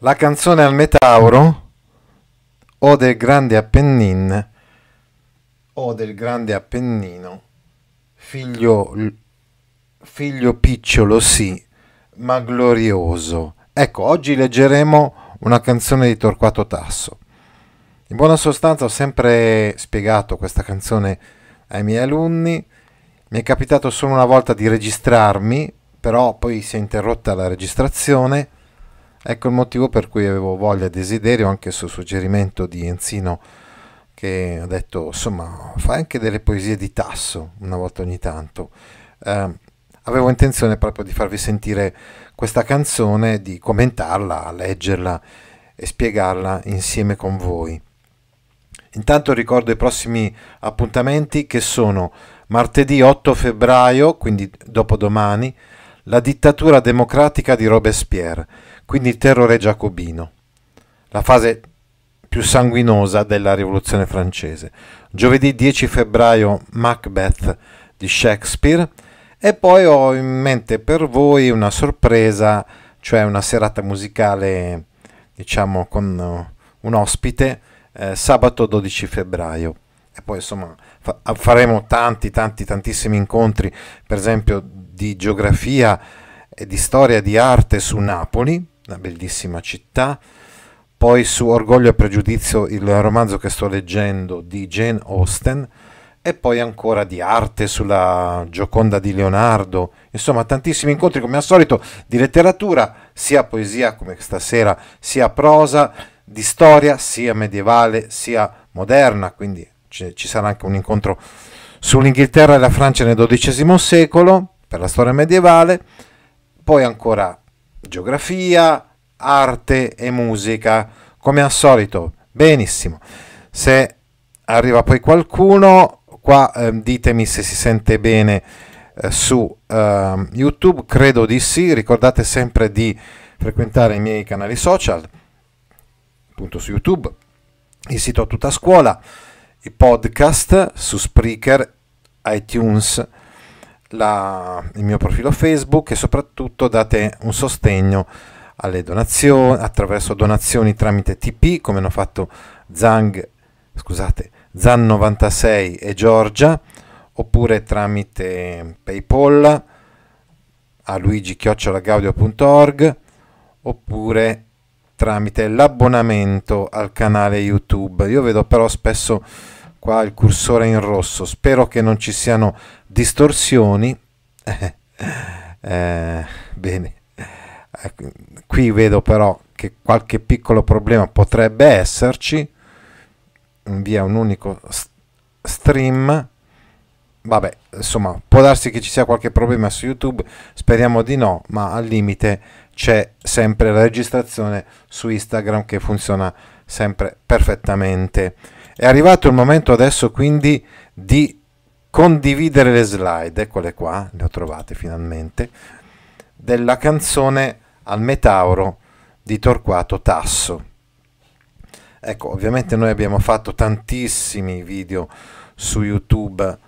La canzone al Metauro o del grande Appennin o del grande Appennino, figlio, figlio picciolo sì, ma glorioso. Ecco, oggi leggeremo una canzone di Torquato Tasso. In buona sostanza ho sempre spiegato questa canzone ai miei alunni, mi è capitato solo una volta di registrarmi, però poi si è interrotta la registrazione Ecco il motivo per cui avevo voglia e desiderio, anche su suggerimento di Enzino, che ha detto, insomma, fai anche delle poesie di tasso una volta ogni tanto. Eh, avevo intenzione proprio di farvi sentire questa canzone, di commentarla, leggerla e spiegarla insieme con voi. Intanto ricordo i prossimi appuntamenti che sono martedì 8 febbraio, quindi dopodomani, la dittatura democratica di Robespierre quindi il terrore giacobino, la fase più sanguinosa della rivoluzione francese. Giovedì 10 febbraio Macbeth di Shakespeare. E poi ho in mente per voi una sorpresa, cioè una serata musicale diciamo con uh, un ospite eh, sabato 12 febbraio. E poi insomma fa- faremo tanti tanti tantissimi incontri per esempio di geografia e di storia di arte su Napoli una bellissima città. Poi su Orgoglio e Pregiudizio, il romanzo che sto leggendo di Jane Austen, e poi ancora di arte sulla Gioconda di Leonardo, insomma tantissimi incontri come al solito di letteratura, sia poesia come stasera, sia prosa, di storia, sia medievale, sia moderna, quindi ci sarà anche un incontro sull'Inghilterra e la Francia nel XII secolo, per la storia medievale, poi ancora geografia, arte e musica, come al solito. Benissimo. Se arriva poi qualcuno, qua eh, ditemi se si sente bene eh, su eh, YouTube, credo di sì. Ricordate sempre di frequentare i miei canali social, appunto su YouTube, il sito Tutta Scuola, i podcast su Spreaker, iTunes la, il mio profilo Facebook e soprattutto date un sostegno alle donazioni attraverso donazioni tramite TP come hanno fatto Zang, scusate, Zan96 e Giorgia oppure tramite PayPal a luigi-gaudio.org oppure tramite l'abbonamento al canale YouTube. Io vedo però spesso qua il cursore in rosso, spero che non ci siano distorsioni. eh, bene, qui vedo però che qualche piccolo problema potrebbe esserci via un unico stream. Vabbè, insomma, può darsi che ci sia qualche problema su YouTube, speriamo di no, ma al limite c'è sempre la registrazione su Instagram che funziona sempre perfettamente. È arrivato il momento adesso quindi di condividere le slide, eccole qua, le ho trovate finalmente, della canzone Al Metauro di Torquato Tasso. Ecco, ovviamente noi abbiamo fatto tantissimi video su YouTube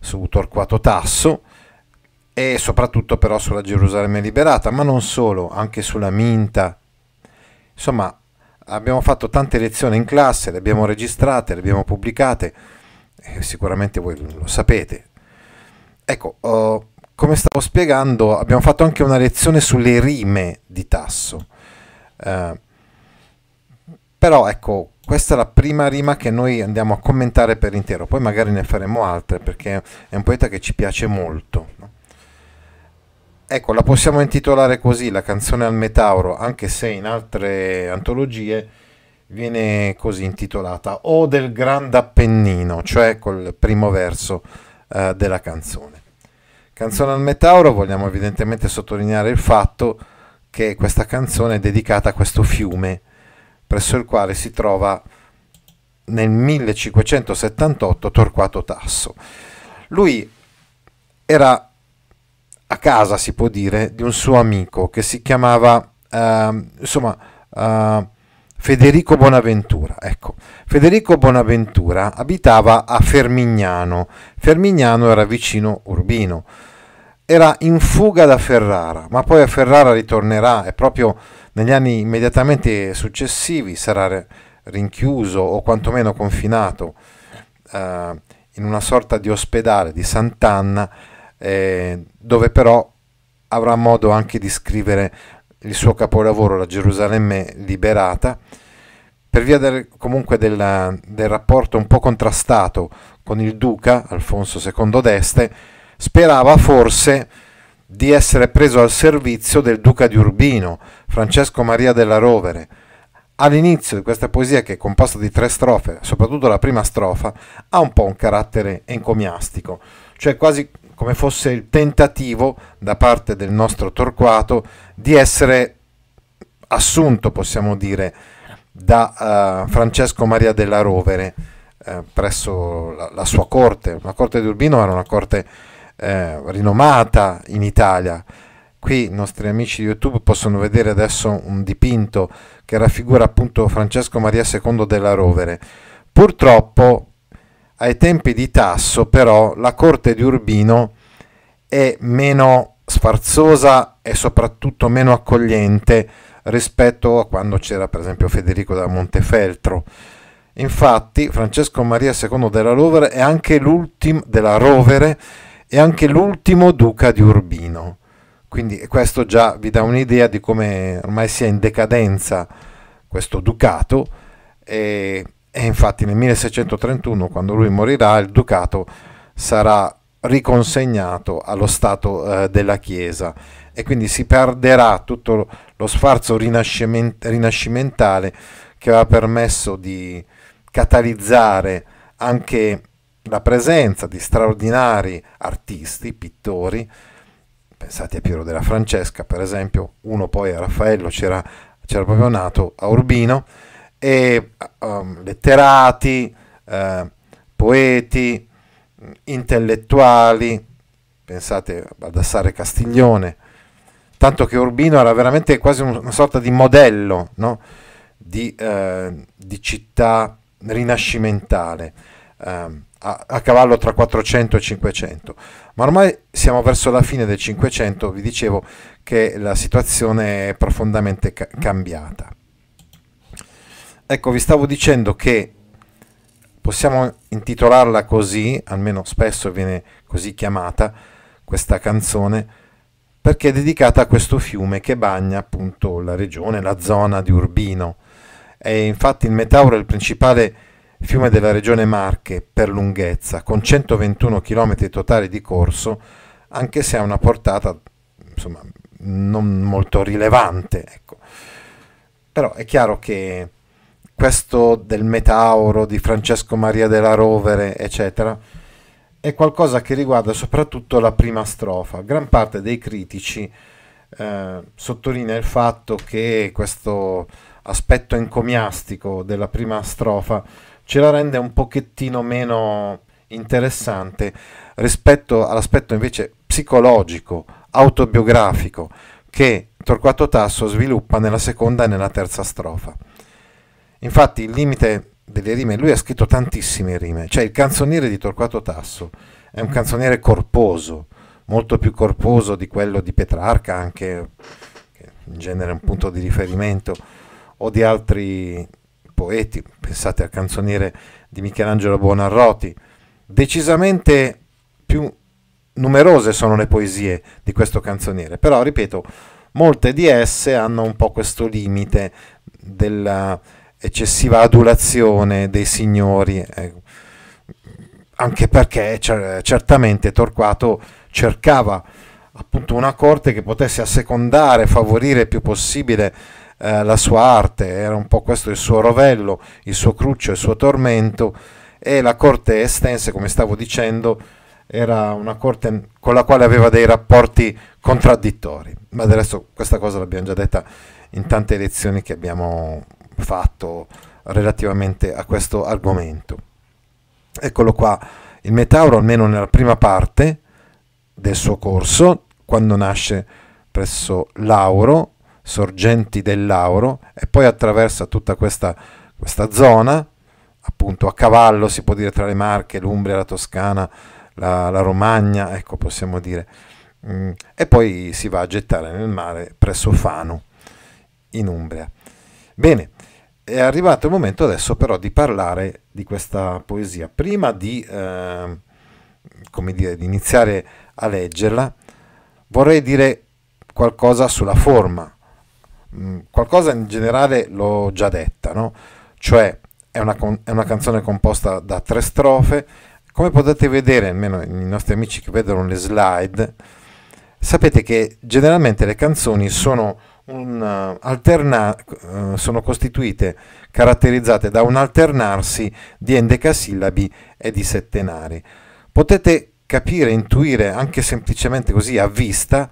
su Torquato Tasso e soprattutto però sulla Gerusalemme liberata, ma non solo, anche sulla Minta. Insomma, abbiamo fatto tante lezioni in classe, le abbiamo registrate, le abbiamo pubblicate, eh, sicuramente voi lo sapete. Ecco, uh, come stavo spiegando, abbiamo fatto anche una lezione sulle rime di Tasso. Uh, però ecco, questa è la prima rima che noi andiamo a commentare per intero, poi magari ne faremo altre perché è un poeta che ci piace molto. No? Ecco, la possiamo intitolare così, la canzone al Metauro, anche se in altre antologie viene così intitolata, O del Grande Appennino, cioè col primo verso eh, della canzone. Canzone al Metauro, vogliamo evidentemente sottolineare il fatto che questa canzone è dedicata a questo fiume, presso il quale si trova nel 1578 Torquato Tasso. Lui era a casa, si può dire, di un suo amico che si chiamava, uh, insomma, uh, Federico Bonaventura. Ecco, Federico Bonaventura abitava a Fermignano. Fermignano era vicino Urbino. Era in fuga da Ferrara, ma poi a Ferrara ritornerà e proprio Negli anni immediatamente successivi sarà rinchiuso o quantomeno confinato eh, in una sorta di ospedale di Sant'Anna, eh, dove però avrà modo anche di scrivere il suo capolavoro, la Gerusalemme liberata, per via del, comunque del, del rapporto un po' contrastato con il duca Alfonso II d'Este, sperava forse di essere preso al servizio del duca di Urbino, Francesco Maria della Rovere. All'inizio di questa poesia, che è composta di tre strofe, soprattutto la prima strofa, ha un po' un carattere encomiastico, cioè quasi come fosse il tentativo da parte del nostro Torquato di essere assunto, possiamo dire, da uh, Francesco Maria della Rovere eh, presso la, la, sua corte. La corte di Urbino era una corte eh, rinomata in Italia. Qui i nostri amici di YouTube possono vedere adesso un dipinto che raffigura appunto Francesco Maria II della Rovere. Purtroppo ai tempi di Tasso, però, la corte di Urbino è meno sfarzosa e soprattutto meno accogliente rispetto a quando c'era per esempio Federico da Montefeltro. Infatti, Francesco Maria II della Rovere è anche l'ultimo della Rovere è anche l'ultimo duca di Urbino. Quindi questo già vi dà un'idea di come ormai sia in decadenza questo ducato e e infatti nel 1631, quando lui morirà, il ducato sarà riconsegnato allo stato eh, della Chiesa. E quindi si perderà tutto lo sfarzo rinasciment- rinascimentale che aveva permesso di catalizzare anche la presenza di straordinari artisti, pittori, pensate a Piero della Francesca per esempio, uno poi a Raffaello c'era, c'era proprio nato a Urbino, e um, letterati, uh, poeti, intellettuali, pensate ad Assare Castiglione, tanto che Urbino era veramente quasi una sorta di modello no? di, uh, di, città rinascimentale. Uh, a, a, cavallo tra 400 e 500 ma ormai siamo verso la fine del 500 vi dicevo che la situazione è profondamente ca- cambiata Ecco, vi stavo dicendo che possiamo intitolarla così, almeno spesso viene così chiamata questa canzone, perché è dedicata a questo fiume che bagna appunto la regione, la zona di Urbino. È infatti il Metauro è il principale fiume della regione Marche per lunghezza, con 121 km totali di corso, anche se ha una portata insomma non molto rilevante. Ecco. Però è chiaro che questo del Metauro, di Francesco Maria della Rovere, eccetera, è qualcosa che riguarda soprattutto la prima strofa. Gran parte dei critici eh, sottolinea il fatto che questo aspetto encomiastico della prima strofa ce la rende un pochettino meno interessante rispetto all'aspetto invece psicologico, autobiografico che Torquato Tasso sviluppa nella seconda e nella terza strofa. Infatti il limite delle rime, lui ha scritto tantissime rime, cioè il canzoniere di Torquato Tasso è un canzoniere corposo, molto più corposo di quello di Petrarca, anche che in genere è un punto di riferimento, o di altri poeti, pensate al canzoniere di Michelangelo Buonarroti, decisamente più numerose sono le poesie di questo canzoniere, però ripeto, molte di esse hanno un po' questo limite della eccessiva adulazione dei signori, eh, anche perché cer- certamente Torquato cercava appunto una corte che potesse assecondare, favorire il più possibile eh, la sua arte, era un po' questo il suo rovello, il suo cruccio, il suo tormento. E la corte estense, come stavo dicendo, era una corte con la quale aveva dei rapporti contraddittori, ma del resto questa cosa l'abbiamo già detta in tante lezioni che abbiamo fatto relativamente a questo argomento. Eccolo qua, il Metauro almeno nella prima parte del suo corso, quando nasce presso Lauro, sorgenti del Lauro, e poi attraversa tutta questa, questa zona, appunto a cavallo si può dire tra le Marche, l'Umbria, la Toscana, la, la Romagna, ecco possiamo dire, mm, e poi si va a gettare nel mare presso Fano in Umbria. Bene, è arrivato il momento adesso però di parlare di questa poesia. Prima di, eh, dire, di iniziare a leggerla, vorrei dire qualcosa sulla forma. Mm, qualcosa in generale l'ho già detta, no? Cioè è una, è una canzone composta da tre strofe. Come potete vedere, almeno i nostri amici che vedono le slide, sapete che generalmente le canzoni sono, un, uh, alterna, uh, sono costituite, caratterizzate da un alternarsi di endecasillabi e di settenari. Potete capire, intuire anche semplicemente così a vista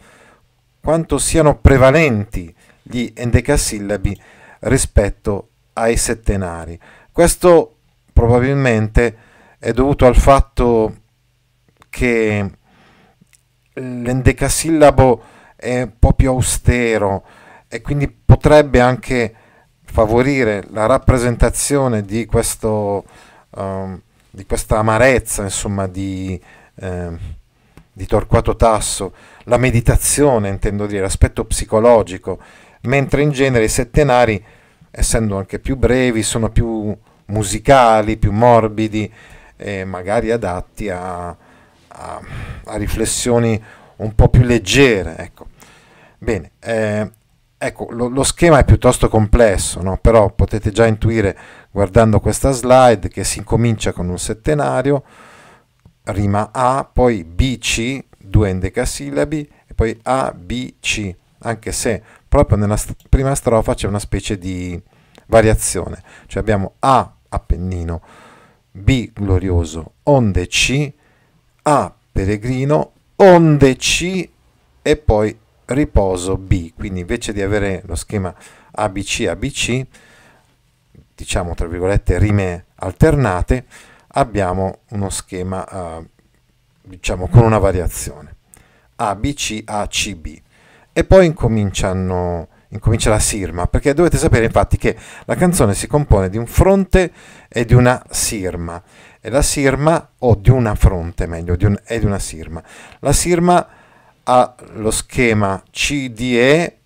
quanto siano prevalenti gli endecasillabi rispetto ai settenari. Questo probabilmente è dovuto al fatto che l'endecasillabo è un po' più austero e quindi potrebbe anche favorire la rappresentazione di, questo, um, di questa amarezza, insomma, di, eh, di Torquato Tasso, la meditazione, intendo dire, l'aspetto psicologico, mentre in genere i settenari essendo anche più brevi, sono più musicali, più morbidi e magari adatti a, a, a riflessioni un po' più leggere. Ecco. Bene, eh, ecco, lo, lo, schema è piuttosto complesso, no? però potete già intuire guardando questa slide che si incomincia con un settenario, rima A, poi BC, due endecasillabi, e poi ABC, anche se proprio nella st- prima strofa c'è una specie di variazione, cioè abbiamo A Appennino, B glorioso, onde C, A peregrino, onde C e poi riposo B, quindi invece di avere lo schema ABC ABC, diciamo tra virgolette rime alternate, abbiamo uno schema uh, diciamo con una variazione. ABC ACB e poi incominciano, incomincia la sirma, perché dovete sapere infatti che la canzone si compone di un fronte e di una sirma, e la sirma, o di una fronte meglio, di un, e di una sirma. La sirma ha lo schema CDE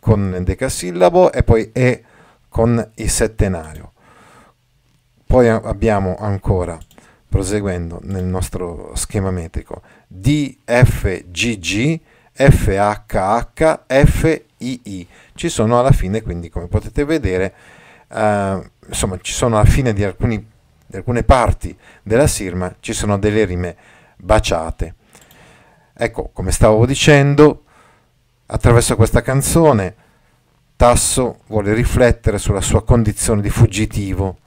con il decasillabo e poi E con il settenario. Poi abbiamo ancora, proseguendo nel nostro schema metrico, DFGG, FHH, FII. Ci sono alla fine, quindi come potete vedere, eh, insomma, ci sono alla fine di, alcuni, di alcune parti della sirma, ci sono delle rime baciate. Ecco, come stavo dicendo, attraverso questa canzone Tasso vuole riflettere sulla sua condizione di fuggitivo.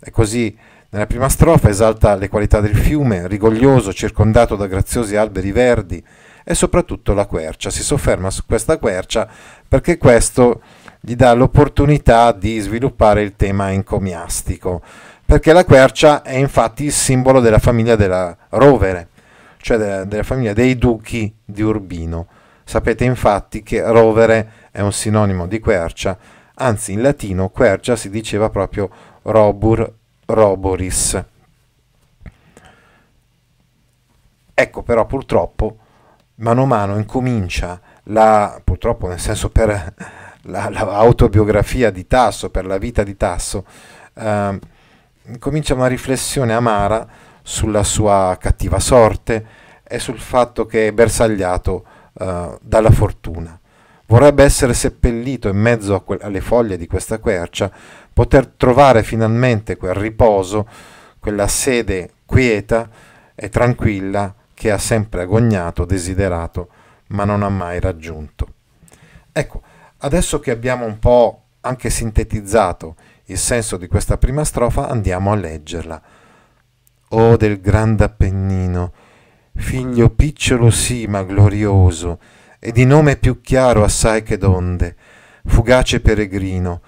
E così nella prima strofa esalta le qualità del fiume, rigoglioso, circondato da graziosi alberi verdi, e soprattutto la quercia. Si sofferma su questa quercia perché questo gli dà l'opportunità di sviluppare il tema encomiastico, perché la quercia è infatti il simbolo della famiglia della Rovere, cioè della, della famiglia dei duchi di Urbino. Sapete infatti che Rovere è un sinonimo di quercia, anzi in latino quercia si diceva proprio robur roboris. Ecco però purtroppo mano a mano incomincia la, purtroppo nel senso per l'autobiografia la, di Tasso, per la vita di Tasso, eh, comincia una riflessione amara sulla sua cattiva sorte e sul fatto che è bersagliato eh, dalla fortuna. Vorrebbe essere seppellito in mezzo que- alle foglie di questa quercia, poter trovare finalmente quel riposo, quella sede quieta e tranquilla che ha sempre agognato, desiderato, ma non ha mai raggiunto. Ecco, adesso che abbiamo un po' anche sintetizzato il senso di questa prima strofa, andiamo a leggerla. O del grande Appennino, figlio picciolo sì ma glorioso, e di nome più chiaro assai che donde, fugace peregrino,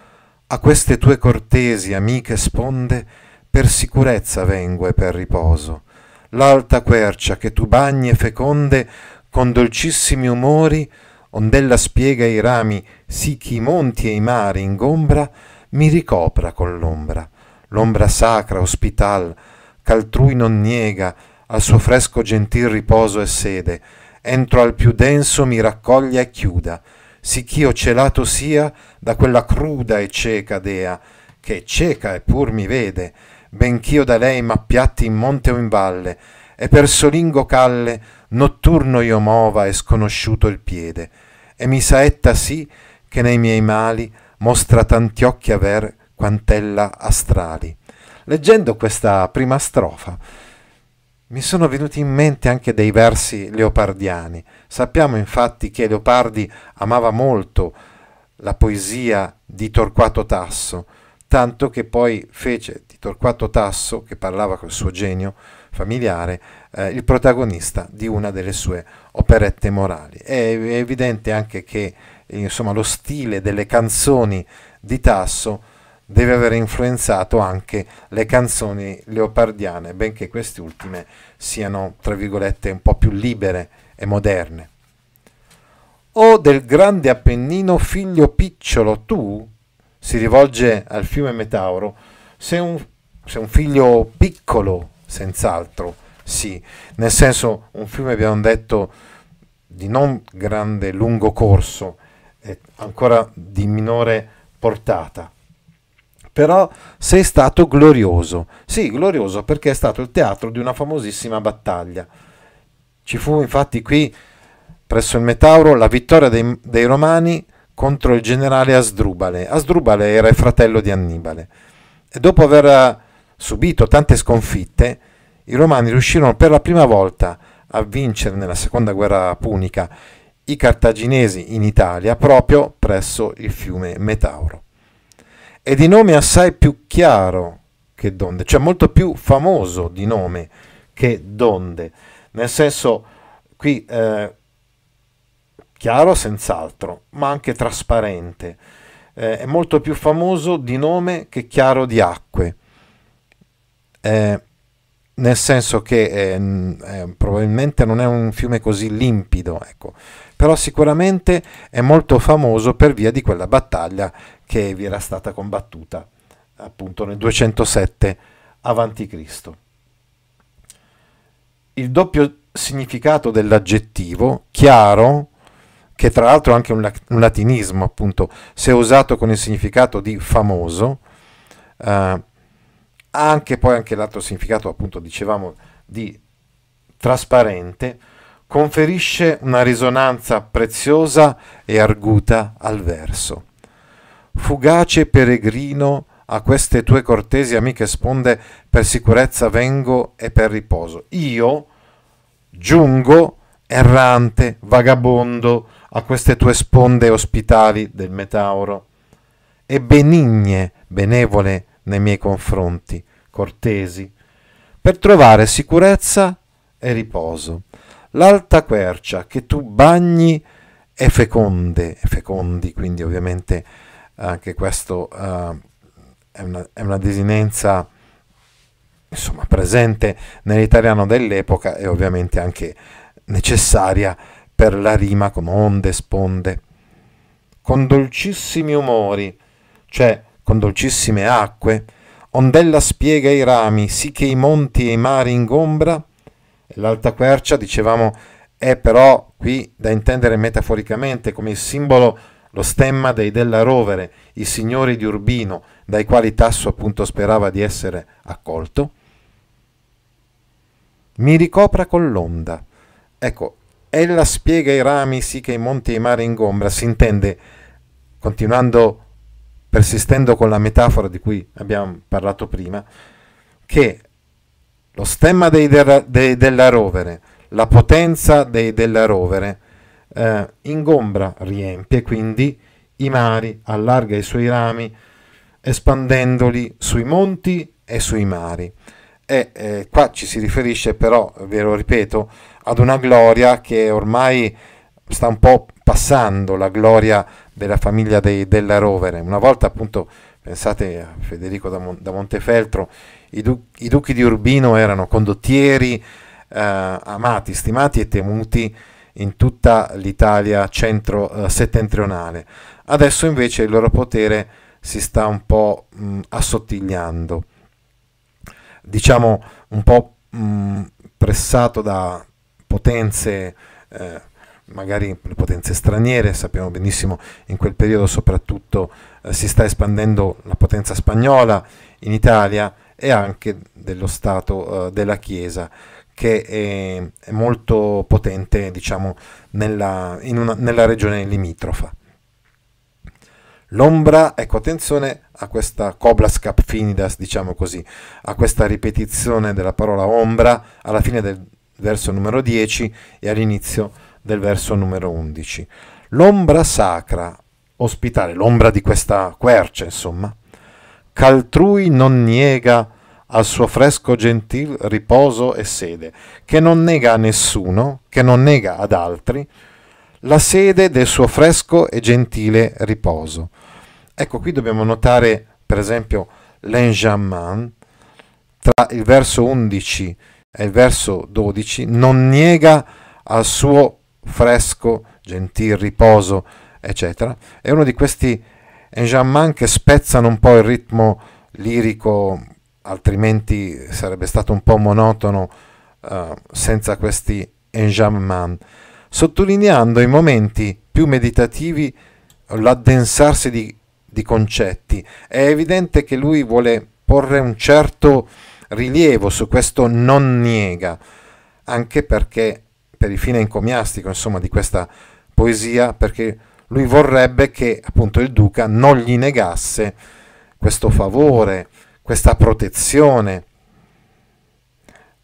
a queste tue cortesi amiche sponde, per sicurezza vengo e per riposo. L'alta quercia che tu bagni e feconde con dolcissimi umori, ond'ella spiega i rami sì che i monti e i mari ingombra, mi ricopra con l'ombra, l'ombra sacra, ospital, ch'altrui non niega, al suo fresco gentil riposo e sede, entro al più denso mi raccoglia e chiuda, sicch'io celato sia da quella cruda e cieca dea, che cieca e pur mi vede, bench'io da lei m'appiatti in monte o in valle, e per solingo calle notturno io mova e sconosciuto il piede, e mi saetta sì che nei miei mali mostra tanti occhi aver quantella astrali. Leggendo questa prima strofa, mi sono venuti in mente anche dei versi leopardiani. Sappiamo infatti che Leopardi amava molto la poesia di Torquato Tasso, tanto che poi fece di Torquato Tasso, che parlava col suo genio familiare, eh, il protagonista di una delle sue operette morali. È evidente anche che insomma, lo stile delle canzoni di Tasso deve aver influenzato anche le canzoni leopardiane, benché queste ultime siano, tra virgolette, un po' più libere e moderne. O del grande Appennino, figlio picciolo, tu, si rivolge al fiume Metauro, sei un, sei un figlio piccolo, senz'altro, sì, nel senso un fiume abbiamo detto di non grande lungo corso, ancora di minore portata però sei stato glorioso. Sì, glorioso perché è stato il teatro di una famosissima battaglia. Ci fu infatti qui, presso il Metauro, la vittoria dei, dei Romani contro il generale Asdrubale. Asdrubale era il fratello di Annibale. E dopo aver subito tante sconfitte, i Romani riuscirono per la prima volta a vincere nella seconda guerra punica i cartaginesi in Italia proprio presso il fiume Metauro è di nome assai più chiaro che Donde, cioè molto più famoso di nome che Donde, nel senso qui eh, chiaro senz'altro, ma anche trasparente, eh, è molto più famoso di nome che chiaro di acque. Eh, nel senso che eh, eh, probabilmente non è un fiume così limpido, ecco. però sicuramente è molto famoso per via di quella battaglia che vi era stata combattuta appunto nel 207 a.C. Il doppio significato dell'aggettivo, chiaro, che tra l'altro è anche un, latinismo, appunto, se usato con il significato di famoso, eh, ha anche poi anche l'altro significato, appunto, dicevamo, di trasparente, conferisce una risonanza preziosa e arguta al verso. Fugace peregrino, a queste tue cortesi amiche sponde, per sicurezza vengo e per riposo. Io giungo, errante, vagabondo, a queste tue sponde ospitali del Metauro, e benigne, benevole, nei miei confronti, cortesi, per trovare sicurezza e riposo. L'alta quercia che tu bagni è feconde, fecondi, quindi ovviamente anche questo uh, è, una, è una desinenza insomma, presente nell'italiano dell'epoca e ovviamente anche necessaria per la rima con onde, sponde, con dolcissimi umori, cioè con dolcissime acque, ondella spiega i rami, sì che i monti e i mari ingombra, l'alta quercia, dicevamo, è però qui da intendere metaforicamente come il simbolo, lo stemma dei Della Rovere, i signori di Urbino, dai quali Tasso appunto sperava di essere accolto. Mi ricopra con l'onda. Ecco, ella spiega i rami sì che i monti e i mari ingombra, si intende, continuando persistendo con la metafora di cui abbiamo parlato prima, che lo stemma dei, dei della rovere, la potenza dei della rovere, eh, ingombra, riempie quindi i mari, allarga i suoi rami, espandendoli sui monti e sui mari. E eh, qua ci si riferisce però, ve lo ripeto, ad una gloria che ormai sta un po' passando, la gloria della famiglia dei, della Rovere. Una volta appunto, pensate a Federico da, Mon- da Montefeltro, i, du- i, duchi di Urbino erano condottieri eh, amati, stimati e temuti in tutta l'Italia centro-settentrionale. Eh, Adesso invece il loro potere si sta un po' mh, assottigliando, diciamo un po' mh, pressato da potenze eh, magari potenze straniere, sappiamo benissimo in quel periodo soprattutto eh, si sta espandendo la potenza spagnola in Italia e anche dello Stato eh, della Chiesa che è, è molto potente diciamo, nella, una, nella regione limitrofa. L'ombra, ecco attenzione a questa coblas cap finidas, diciamo così, a questa ripetizione della parola ombra alla fine del verso numero 10 e all'inizio del verso numero 11. L'ombra sacra, ospitare, l'ombra di questa quercia, insomma, ch'altrui non niega al suo fresco gentil riposo e sede, che non nega a nessuno, che non nega ad altri, la sede del suo fresco e gentile riposo. Ecco, qui dobbiamo notare, per esempio, l'enjamman, tra il verso 11 e il verso 12, non niega al suo fresco, gentil riposo, eccetera. È uno di questi enjamman che spezzano un po' il ritmo lirico, altrimenti sarebbe stato un po' monotono uh, senza questi enjamman, sottolineando i momenti più meditativi l'addensarsi di di concetti. È evidente che lui vuole porre un certo rilievo su questo non niega, anche perché per il fine encomiastico insomma, di questa poesia, perché lui vorrebbe che appunto il duca non gli negasse questo favore, questa protezione.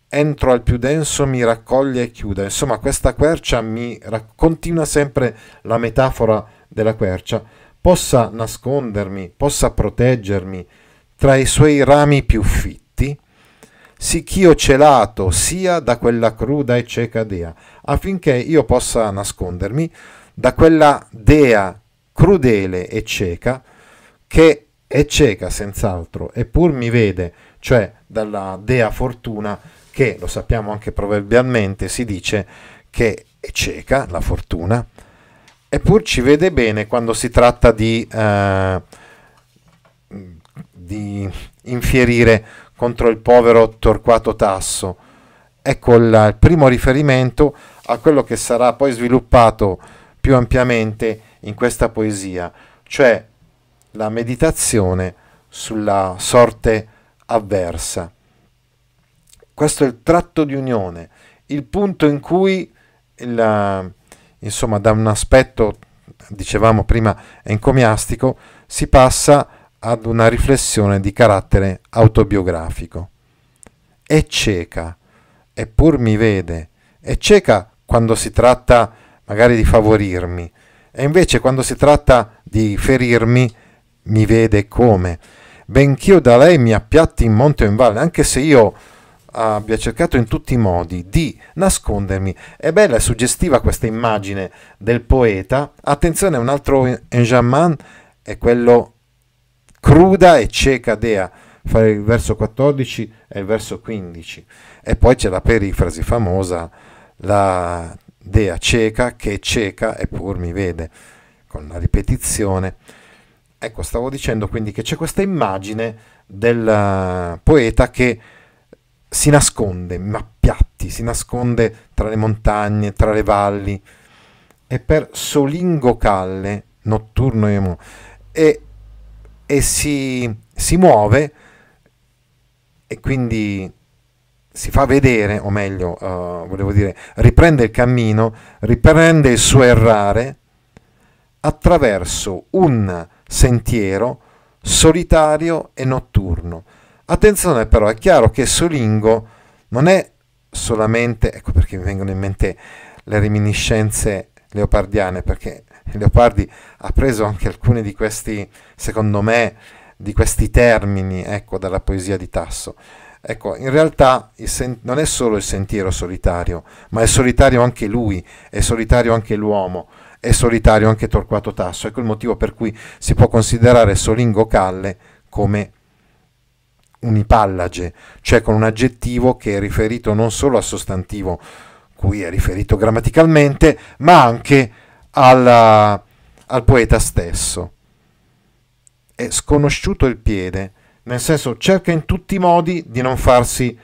Entro al più denso mi raccoglie e chiude. Insomma, questa quercia mi rac- continua sempre la metafora della quercia possa nascondermi, possa proteggermi tra i suoi rami più fitti, sicch'io celato sia da quella cruda e cieca dea, affinché io possa nascondermi da quella dea crudele e cieca, che è cieca senz'altro, eppur mi vede, cioè dalla dea fortuna, che lo sappiamo anche proverbialmente, si dice che è cieca la fortuna, eppur ci vede bene quando si tratta di, eh, di infierire contro il povero Torquato Tasso. Ecco il, primo riferimento a quello che sarà poi sviluppato più ampiamente in questa poesia, cioè la meditazione sulla sorte avversa. Questo è il tratto di unione, il punto in cui il, insomma da un aspetto, dicevamo prima, encomiastico, si passa ad una riflessione di carattere autobiografico. È cieca, eppur mi vede, è cieca quando si tratta magari di favorirmi, e invece quando si tratta di ferirmi mi vede come. Bench'io da lei mi appiatti in monte o in valle, anche se io abbia cercato in tutti i modi di nascondermi. È bella e suggestiva questa immagine del poeta. Attenzione, un altro enjamman è quello cruda e cieca dea, fare il verso 14 e il verso 15. E poi c'è la perifrasi famosa, la dea cieca che è cieca eppur mi vede, con la ripetizione. Ecco, stavo dicendo quindi che c'è questa immagine del poeta che si nasconde, ma piatti, si nasconde tra le montagne, tra le valli, e per solingo calle, notturno e, e si, si muove e quindi si fa vedere, o meglio, uh, volevo dire, riprende il cammino, riprende il suo errare attraverso un sentiero solitario e notturno Attenzione però, è chiaro che Solingo non è solamente, ecco perché mi vengono in mente le reminiscenze leopardiane, perché Leopardi ha preso anche alcuni di questi, secondo me, di questi termini, ecco, dalla poesia di Tasso. Ecco, in realtà sen- non è solo il sentiero solitario, ma è solitario anche lui, è solitario anche l'uomo, è solitario anche Torquato Tasso. Ecco il motivo per cui si può considerare Solingo Calle come unipallage, cioè con un aggettivo che è riferito non solo al sostantivo cui è riferito grammaticalmente, ma anche alla, al poeta stesso. È sconosciuto il piede, nel senso cerca in tutti i modi di non farsi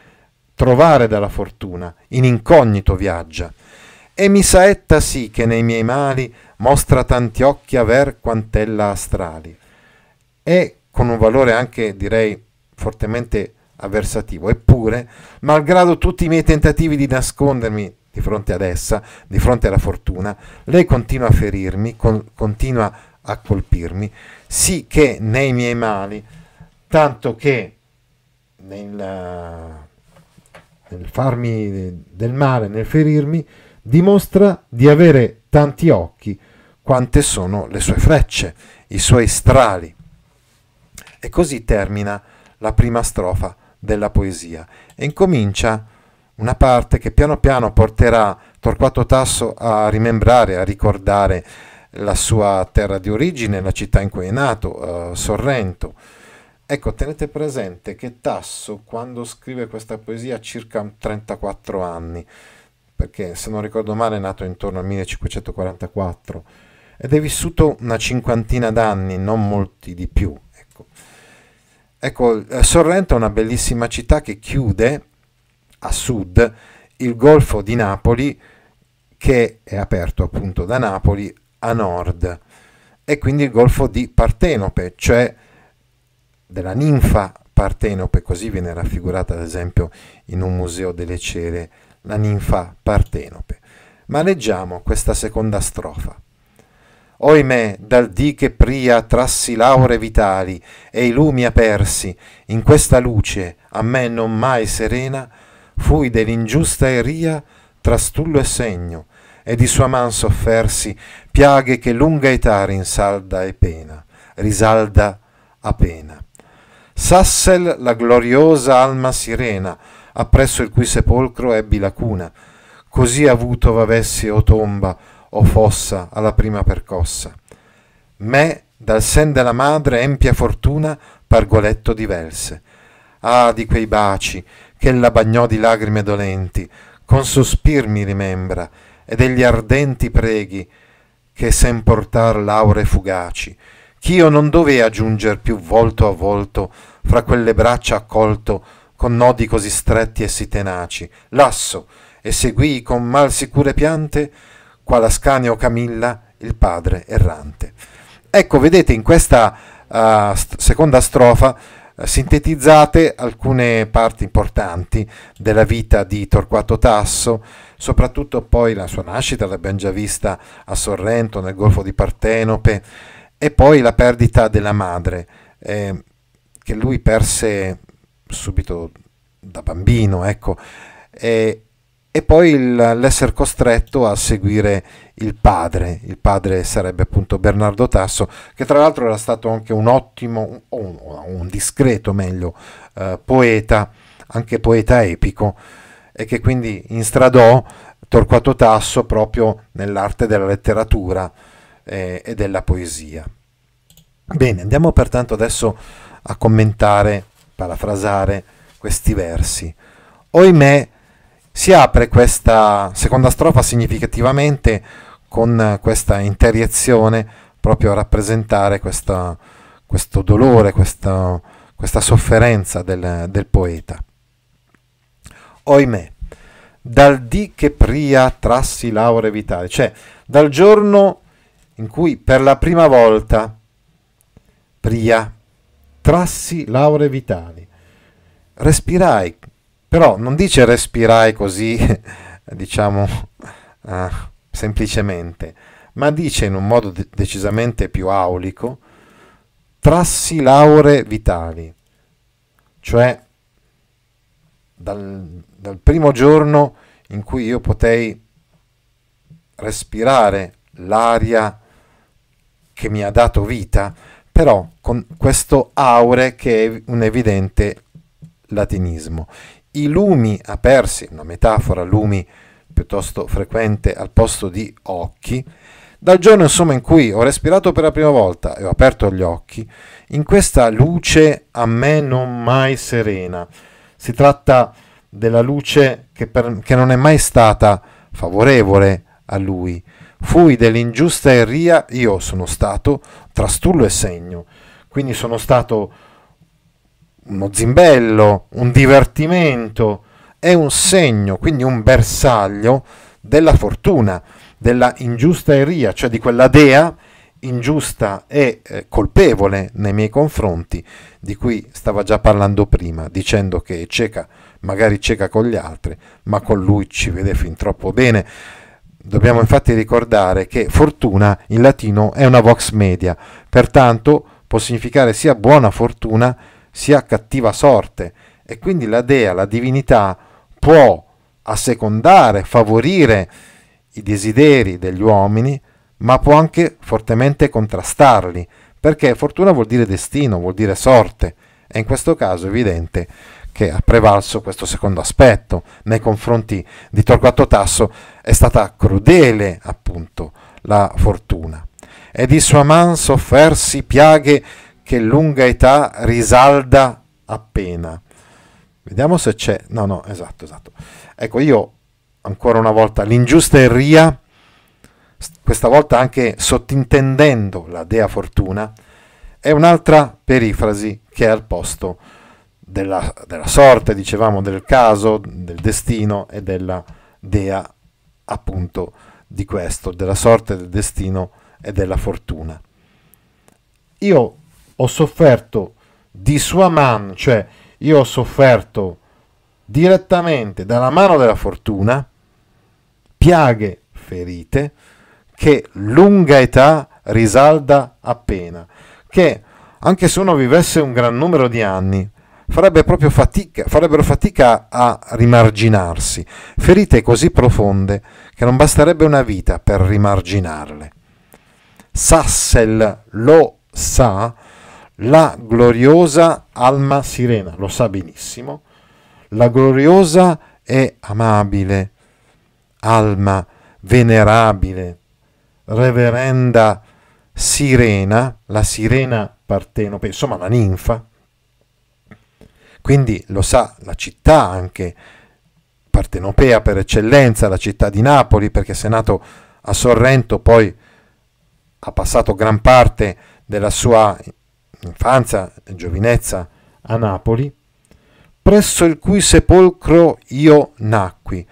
trovare dalla fortuna, in incognito viaggia. E mi saetta sì che nei miei mali mostra tanti occhi aver quantella astrali. E con un valore anche, direi, fortemente avversativo. Eppure, malgrado tutti i miei tentativi di nascondermi di fronte ad essa, di fronte alla fortuna, lei continua a ferirmi, con, continua a colpirmi, sì che nei miei mali, tanto che nel, nel farmi del male, nel ferirmi, dimostra di avere tanti occhi, quante sono le sue frecce, i suoi strali. E così termina la prima strofa della poesia e incomincia una parte che piano piano porterà Torquato Tasso a rimembrare, a ricordare la sua terra di origine, la città in cui è nato, uh, Sorrento. Ecco, tenete presente che Tasso, quando scrive questa poesia, ha circa 34 anni, perché se non ricordo male è nato intorno al 1544 ed è vissuto una cinquantina d'anni, non molti di più. Ecco, ecco eh, Sorrento è una bellissima città che chiude a sud il Golfo di Napoli che è aperto appunto da Napoli a nord e quindi il Golfo di Partenope, cioè della ninfa Partenope, così viene raffigurata ad esempio in un museo delle cere la ninfa Partenope. Ma leggiamo questa seconda strofa. Oimè, dal dì che pria trassi laure vitali e i lumi apersi, in questa luce, a me non mai serena, fui dell'ingiusta eria trastullo e segno, e di sua man soffersi piaghe che lunga età rinsalda e pena, risalda a pena. Sassel la gloriosa alma sirena, appresso il cui sepolcro ebbi la cuna, così avuto v'avessi o tomba o fossa alla prima percossa. Me dal sen della madre empia fortuna pargoletto divelse. Ah, di quei baci che la bagnò di lagrime dolenti, con sospir mi rimembra, e degli ardenti preghi che sen portar laure fugaci, ch'io non dovea giunger più volto a volto fra quelle braccia accolto con nodi così stretti e sì tenaci, lasso, e seguii con mal sicure piante, qual Ascanio Camilla, il padre errante. Ecco, vedete in questa uh, st- seconda strofa uh, sintetizzate alcune parti importanti della vita di Torquato Tasso, soprattutto poi la sua nascita, l'abbiamo già vista a Sorrento, nel Golfo di Partenope, e poi la perdita della madre, eh, che lui perse subito da bambino, ecco, e, e poi il, l'essere costretto a seguire il padre. Il padre sarebbe appunto Bernardo Tasso, che tra l'altro era stato anche un ottimo, un, un discreto meglio, eh, poeta, anche poeta epico, e che quindi instradò Torquato Tasso proprio nell'arte della letteratura eh, e della poesia. Bene, andiamo pertanto adesso a commentare, parafrasare questi versi. Oimè, si apre questa seconda strofa significativamente con questa interiezione proprio a rappresentare questa, questo dolore, questa, questa sofferenza del, del poeta. Oimè, dal dì che pria trassi laure vitali, cioè dal giorno in cui per la prima volta pria trassi laure vitali. Respirai però non dice respirai così, diciamo, uh, semplicemente, ma dice in un modo de- decisamente più aulico, trassi laure vitali, cioè dal, dal primo giorno in cui io potei respirare l'aria che mi ha dato vita, però con questo aure che è un evidente latinismo i lumi apersi, una metafora lumi piuttosto frequente al posto di occhi, dal giorno insomma in cui ho respirato per la prima volta e ho aperto gli occhi, in questa luce a me non mai serena. Si tratta della luce che, per, che non è mai stata favorevole a lui. Fui dell'ingiusta eria, io sono stato trastullo e segno, quindi sono stato uno zimbello, un divertimento, è un segno, quindi un bersaglio della fortuna, della ingiusta eria, cioè di quella dea ingiusta e eh, colpevole nei miei confronti, di cui stava già parlando prima, dicendo che è cieca, magari cieca con gli altri, ma con lui ci vede fin troppo bene. Dobbiamo infatti ricordare che fortuna in latino è una vox media, pertanto può significare sia buona fortuna sia cattiva sorte. E quindi la dea, la divinità, può assecondare, favorire i desideri degli uomini, ma può anche fortemente contrastarli, perché fortuna vuol dire destino, vuol dire sorte, e in questo caso è evidente che ha prevalso questo secondo aspetto nei confronti di Torquato Tasso, è stata crudele appunto la fortuna. E di sua man soffersi piaghe che lunga età risalda appena. Vediamo se c'è. No, no, esatto, esatto. Ecco, io ancora una volta l'ingiusta Enria, questa volta anche sottintendendo la dea fortuna, è un'altra perifrasi che è al posto della, della sorte, dicevamo, del caso, del destino e della dea appunto di questo, della sorte, del destino e della fortuna. Io ho sofferto di sua mano, cioè io ho sofferto direttamente dalla mano della fortuna piaghe ferite che lunga età risalda appena, che anche se uno vivesse un gran numero di anni, farebbe proprio fatica, farebbero fatica a rimarginarsi, ferite così profonde che non basterebbe una vita per rimarginarle. Sassel lo sa, la gloriosa Alma Sirena, lo sa benissimo, la gloriosa e amabile Alma venerabile, reverenda Sirena, la sirena partenope, insomma la ninfa, quindi lo sa la città anche partenopea per eccellenza, la città di Napoli, perché se nato a Sorrento poi ha passato gran parte della sua infanzia e giovinezza a Napoli, presso il cui sepolcro io nacqui.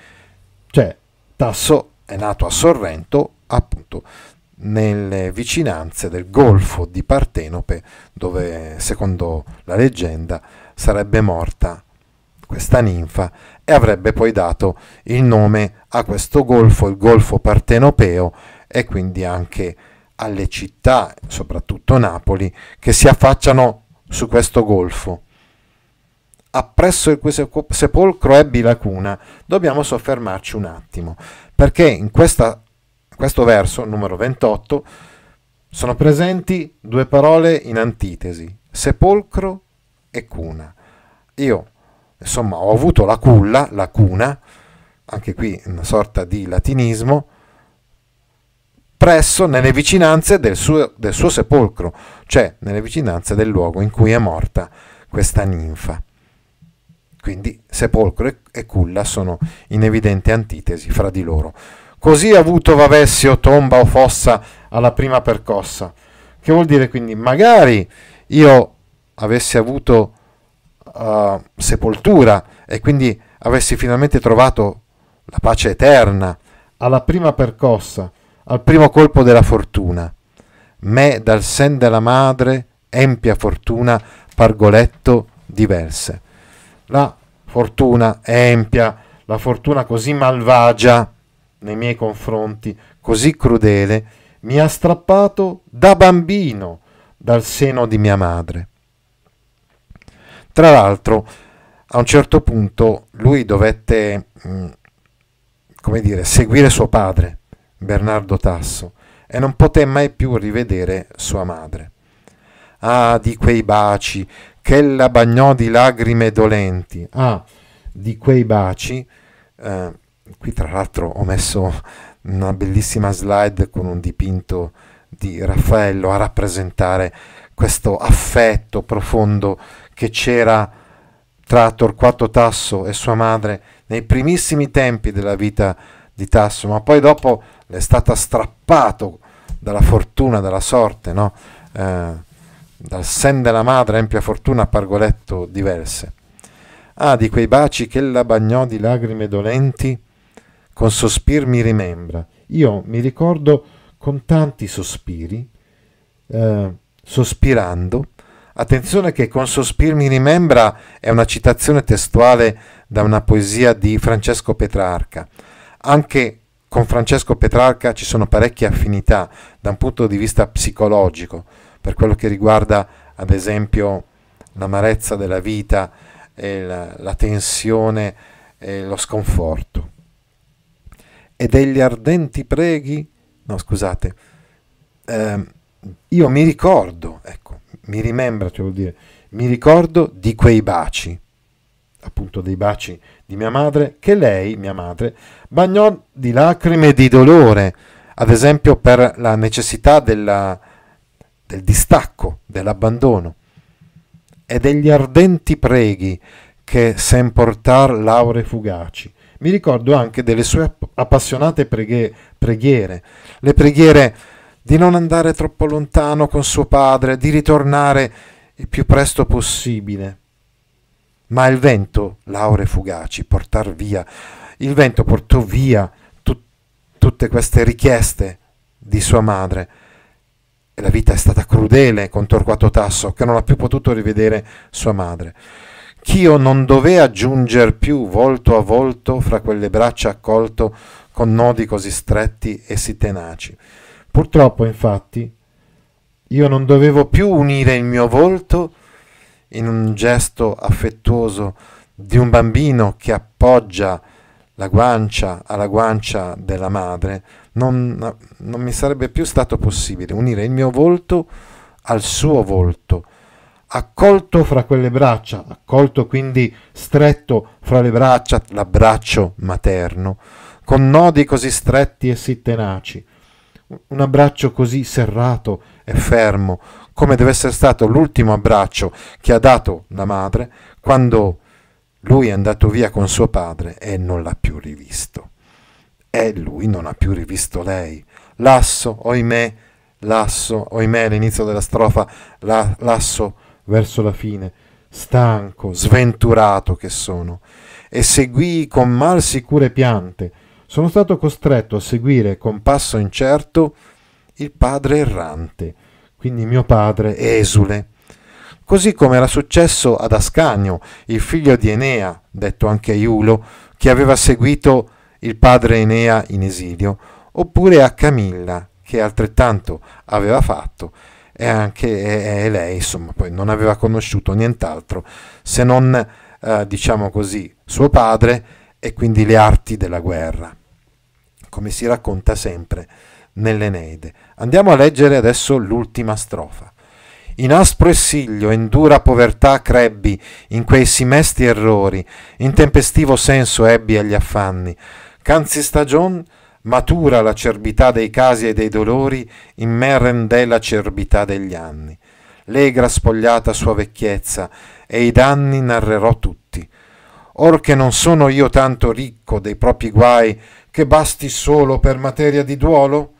Cioè, Tasso è nato a Sorrento, appunto, nelle vicinanze del golfo di Partenope, dove, secondo la leggenda, sarebbe morta. Questa ninfa e avrebbe poi dato il nome a questo golfo, il golfo partenopeo, e quindi anche alle città, soprattutto Napoli, che si affacciano su questo golfo. Appresso il cui sepolcro ebbi la cuna, dobbiamo soffermarci un attimo, perché in questa, questo verso, numero 28, sono presenti due parole in antitesi, sepolcro e cuna. Io, insomma, ho avuto la culla, la cuna, anche qui una sorta di latinismo, presso, nelle vicinanze del suo, del suo sepolcro, cioè nelle vicinanze del luogo in cui è morta questa ninfa. Quindi sepolcro e, culla sono in evidente antitesi fra di loro. Così avuto vavessio tomba o fossa alla prima percossa. Che vuol dire quindi magari io avessi avuto uh, sepoltura e quindi avessi finalmente trovato la pace eterna alla prima percossa al primo colpo della fortuna. Me dal sen della madre, empia fortuna, pargoletto diverse. La fortuna empia, la fortuna così malvagia nei miei confronti, così crudele, mi ha strappato da bambino dal seno di mia madre. Tra l'altro, a un certo punto lui dovette, mm, come dire, seguire suo padre Bernardo Tasso, e non poté mai più rivedere sua madre. Ah, di quei baci, che ella bagnò di lagrime dolenti. Ah, di quei baci. Eh, qui tra l'altro ho messo una bellissima slide con un dipinto di Raffaello a rappresentare questo affetto profondo che c'era tra Torquato Tasso e sua madre nei primissimi tempi della vita di Tasso, ma poi dopo è stata strappato dalla fortuna, dalla sorte, no? eh, dal sen della madre, ampia fortuna a pargoletto diverse. Ah, di quei baci che ella bagnò di lagrime dolenti, con sospir mi rimembra. Io mi ricordo con tanti sospiri, eh, sospirando. Attenzione che con sospir mi rimembra è una citazione testuale da una poesia di Francesco Petrarca. Anche con Francesco Petrarca ci sono parecchie affinità da un punto di vista psicologico, per quello che riguarda ad esempio l'amarezza della vita, la, la tensione e lo sconforto. E degli ardenti preghi, no scusate, eh, io mi ricordo, ecco, mi rimembra, cioè vuol dire, mi ricordo di quei baci, appunto dei baci di mia madre, che lei, mia madre, bagnò di lacrime e di dolore, ad esempio per la necessità della, del distacco, dell'abbandono, e degli ardenti preghi che semportar laure fugaci. Mi ricordo anche delle sue appassionate preghe- preghiere, le preghiere di non andare troppo lontano con suo padre, di ritornare il più presto possibile. Ma il vento, laure fugaci, portar via, il vento portò via tut- tutte queste richieste di sua madre. E la vita è stata crudele con Torquato Tasso, che non ha più potuto rivedere sua madre ch'io non dovea giunger più volto a volto fra quelle braccia accolto con nodi così stretti e sì tenaci. Purtroppo, infatti, io non dovevo più unire il mio volto in un gesto affettuoso di un bambino che appoggia la guancia alla guancia della madre, non, non mi sarebbe più stato possibile unire il mio volto al suo volto, accolto fra quelle braccia, accolto quindi stretto fra le braccia, l'abbraccio materno, con nodi così stretti e sì tenaci, un abbraccio così serrato e fermo, come deve essere stato l'ultimo abbraccio che ha dato la madre quando lui è andato via con suo padre e non l'ha più rivisto. E lui non ha più rivisto lei. Lasso, oimè, lasso, oimè, all'inizio della strofa, la, lasso verso la fine, stanco, sventurato che sono, e seguii con mal sicure piante. Sono stato costretto a seguire con passo incerto il padre errante, quindi mio padre esule. Così come era successo ad Ascanio, il figlio di Enea, detto anche Iulo, che aveva seguito il padre Enea in esilio, oppure a Camilla, che altrettanto aveva fatto, e anche e lei insomma poi non aveva conosciuto nient'altro se non eh, diciamo così suo padre e quindi le arti della guerra come si racconta sempre nell'Eneide andiamo a leggere adesso l'ultima strofa in aspro essiglio, in dura povertà crebbi, in quei simesti errori, in tempestivo senso ebbi agli affanni. Canzi stagion matura l'acerbità dei casi e dei dolori, in me rendè l'acerbità degli anni. Legra spogliata sua vecchiezza, e i danni narrerò tutti. Or che non sono io tanto ricco dei propri guai, che basti solo per materia di duolo?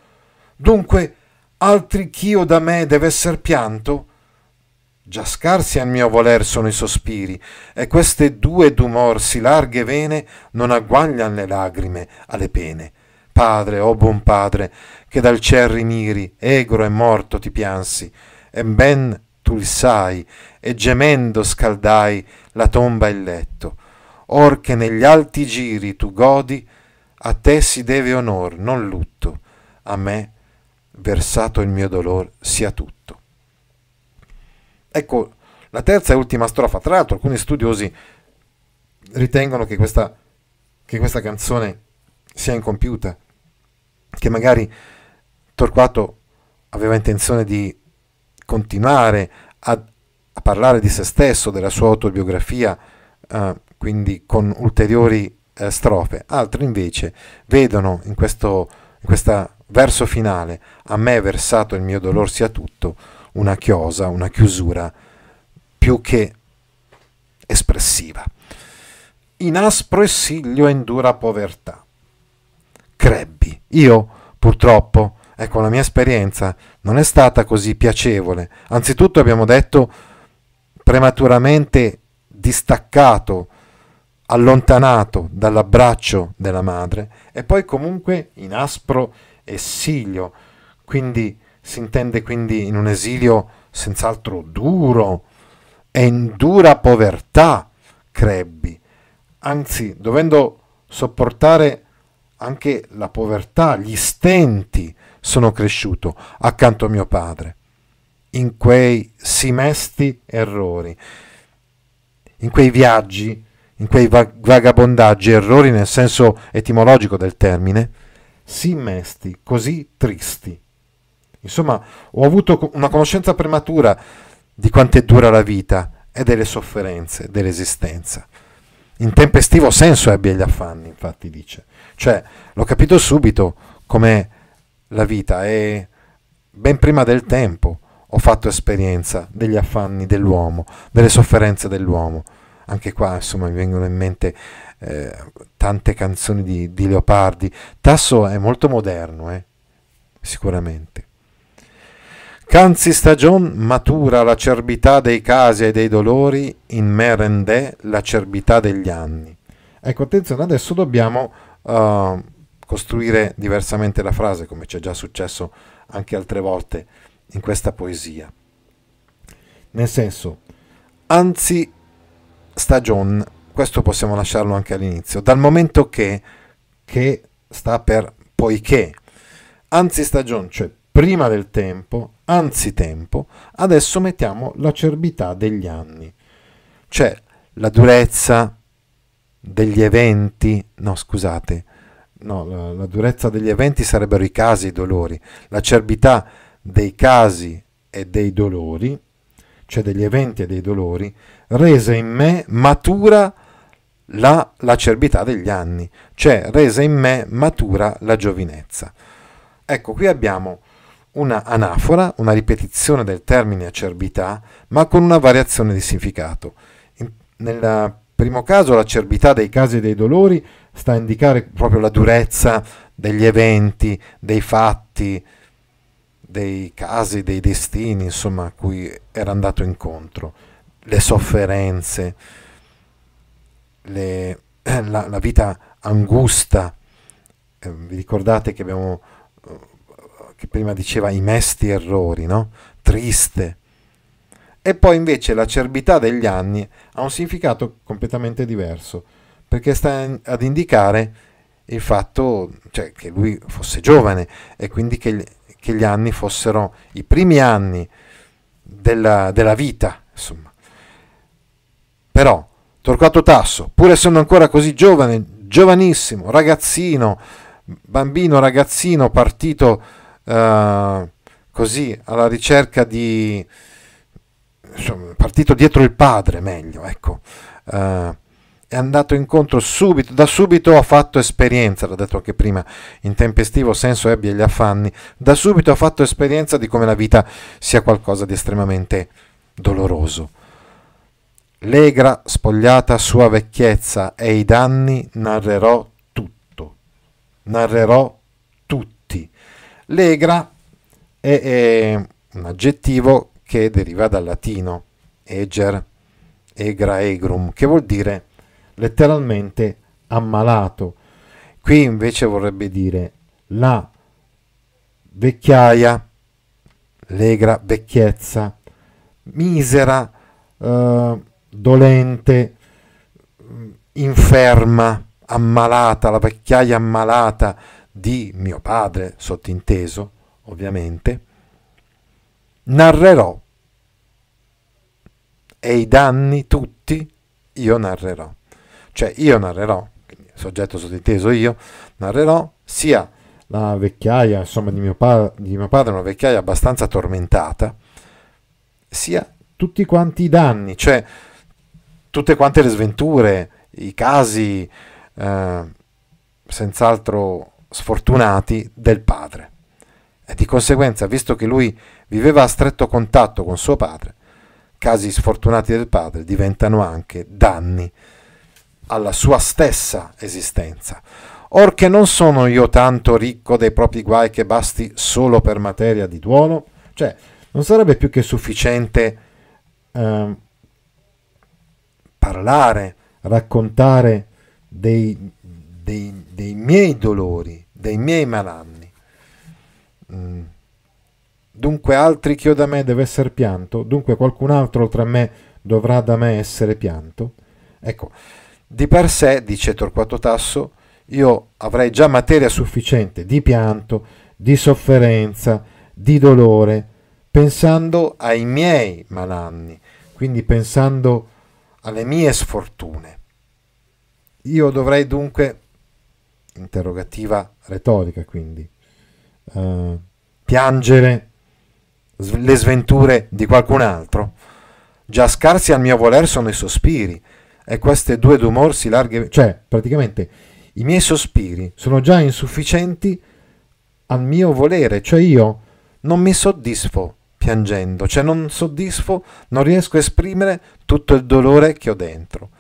Dunque, altri ch'io da me deve esser pianto? Già scarsi al mio voler sono i sospiri, e queste due d'umor si larghe vene non agguaglian le lagrime alle pene. Padre, o oh buon padre, che dal cerri miri, egro e morto ti piansi, e ben tu il sai, e gemendo scaldai la tomba e il letto. Or che negli alti giri tu godi, a te si deve onor, non lutto, a me, versato il mio dolor, sia tutto. Ecco, la terza e ultima strofa, tra l'altro alcuni studiosi ritengono che questa, che questa canzone sia incompiuta, che magari Torquato aveva intenzione di continuare a, a parlare di se stesso, della sua autobiografia, eh, quindi con ulteriori eh, strofe. Altri invece vedono in questo in questa verso finale, a me versato il mio dolor sia tutto, una chiosa, una chiusura più che espressiva. In aspro essiglio e in dura povertà crebbi. Io, purtroppo, ecco, la mia esperienza non è stata così piacevole. Anzitutto abbiamo detto prematuramente distaccato, allontanato dall'abbraccio della madre e poi comunque in aspro esilio, quindi si intende quindi in un esilio senz'altro duro e in dura povertà crebbi, anzi dovendo sopportare anche la povertà, gli stenti, sono cresciuto accanto a mio padre, in quei sì mesti errori, in quei viaggi, in quei vagabondaggi, errori nel senso etimologico del termine, sì mesti, così tristi. Insomma, ho avuto una conoscenza prematura di quanto è dura la vita e delle sofferenze dell'esistenza. In tempestivo senso ebbe gli affanni, infatti dice. Cioè, l'ho capito subito come la vita e ben prima del tempo ho fatto esperienza degli affanni dell'uomo, delle sofferenze dell'uomo. Anche qua, insomma, mi vengono in mente eh, tante canzoni di, di, Leopardi. Tasso è molto moderno, eh? sicuramente. Canzi stagion matura l'acerbità dei casi e dei dolori, in me rendè l'acerbità degli anni. Ecco, attenzione, adesso dobbiamo uh, costruire diversamente la frase, come ci è già successo anche altre volte in questa poesia. Nel senso, anzi stagion, questo possiamo lasciarlo anche all'inizio, dal momento che, che sta per poiché, anzi stagion, cioè prima del tempo, anzitempo, adesso mettiamo l'acerbità degli anni, cioè la durezza degli eventi, no scusate, no, la, la durezza degli eventi sarebbero i casi e i dolori, l'acerbità dei casi e dei dolori, cioè degli eventi e dei dolori, rese in me matura la, l'acerbità degli anni, cioè rese in me matura la giovinezza. Ecco, qui abbiamo una anafora, una ripetizione del termine acerbità, ma con una variazione di significato. In, nel primo caso l'acerbità dei casi e dei dolori sta a indicare proprio la durezza degli eventi, dei fatti, dei casi, dei destini, insomma, a cui era andato incontro, le sofferenze, le, la, la, vita angusta. Eh, vi ricordate che abbiamo che prima diceva i mesti errori, no? Triste. E poi invece l'acerbità degli anni ha un significato completamente diverso, perché sta ad indicare il fatto cioè, che lui fosse giovane e quindi che che gli anni fossero i primi anni della, della vita, insomma. Però Torquato Tasso, pur essendo ancora così giovane, giovanissimo, ragazzino, bambino, ragazzino, partito uh, così alla ricerca di insomma, partito dietro il padre meglio ecco uh, è andato incontro subito da subito ha fatto esperienza l'ho detto anche prima in tempestivo senso ebbe gli affanni da subito ha fatto esperienza di come la vita sia qualcosa di estremamente doloroso Legra, spogliata sua vecchiezza e i danni, narrerò tutto. Narrerò Legra è, è un aggettivo che deriva dal latino eger, egra egrum, che vuol dire letteralmente ammalato. Qui invece vorrebbe dire la vecchiaia, legra vecchiezza, misera, eh, dolente, inferma, ammalata, la vecchiaia ammalata, di mio padre, sottinteso, ovviamente, narrerò e i danni tutti io narrerò. Cioè io narrerò, soggetto sottinteso io, narrerò sia la vecchiaia, insomma, di mio, pa- di mio padre, una vecchiaia abbastanza tormentata, sia tutti quanti i danni, cioè tutte quante le sventure, i casi eh, senz'altro sfortunati del padre. E di conseguenza, visto che lui viveva a stretto contatto con suo padre, casi sfortunati del padre diventano anche danni alla sua stessa esistenza. Or che non sono io tanto ricco dei propri guai che basti solo per materia di duolo? Cioè, non sarebbe più che sufficiente eh, parlare raccontare dei, dei, dei miei dolori, dei miei malanni. Mm. Dunque altri ch'io da me deve essere pianto, dunque qualcun altro oltre a me dovrà da me essere pianto. Ecco, di per sé, dice Torquato Tasso, io avrei già materia sufficiente di pianto, di sofferenza, di dolore, pensando ai miei malanni, quindi pensando alle mie sfortune. Io dovrei dunque, interrogativa retorica quindi, uh, piangere le sventure di qualcun altro. Già scarsi al mio voler sono i sospiri, e queste due d'umor si larghe, cioè praticamente i miei sospiri sono già insufficienti al mio volere, cioè io non mi soddisfo piangendo, cioè non soddisfo, non riesco a esprimere tutto il dolore che ho dentro.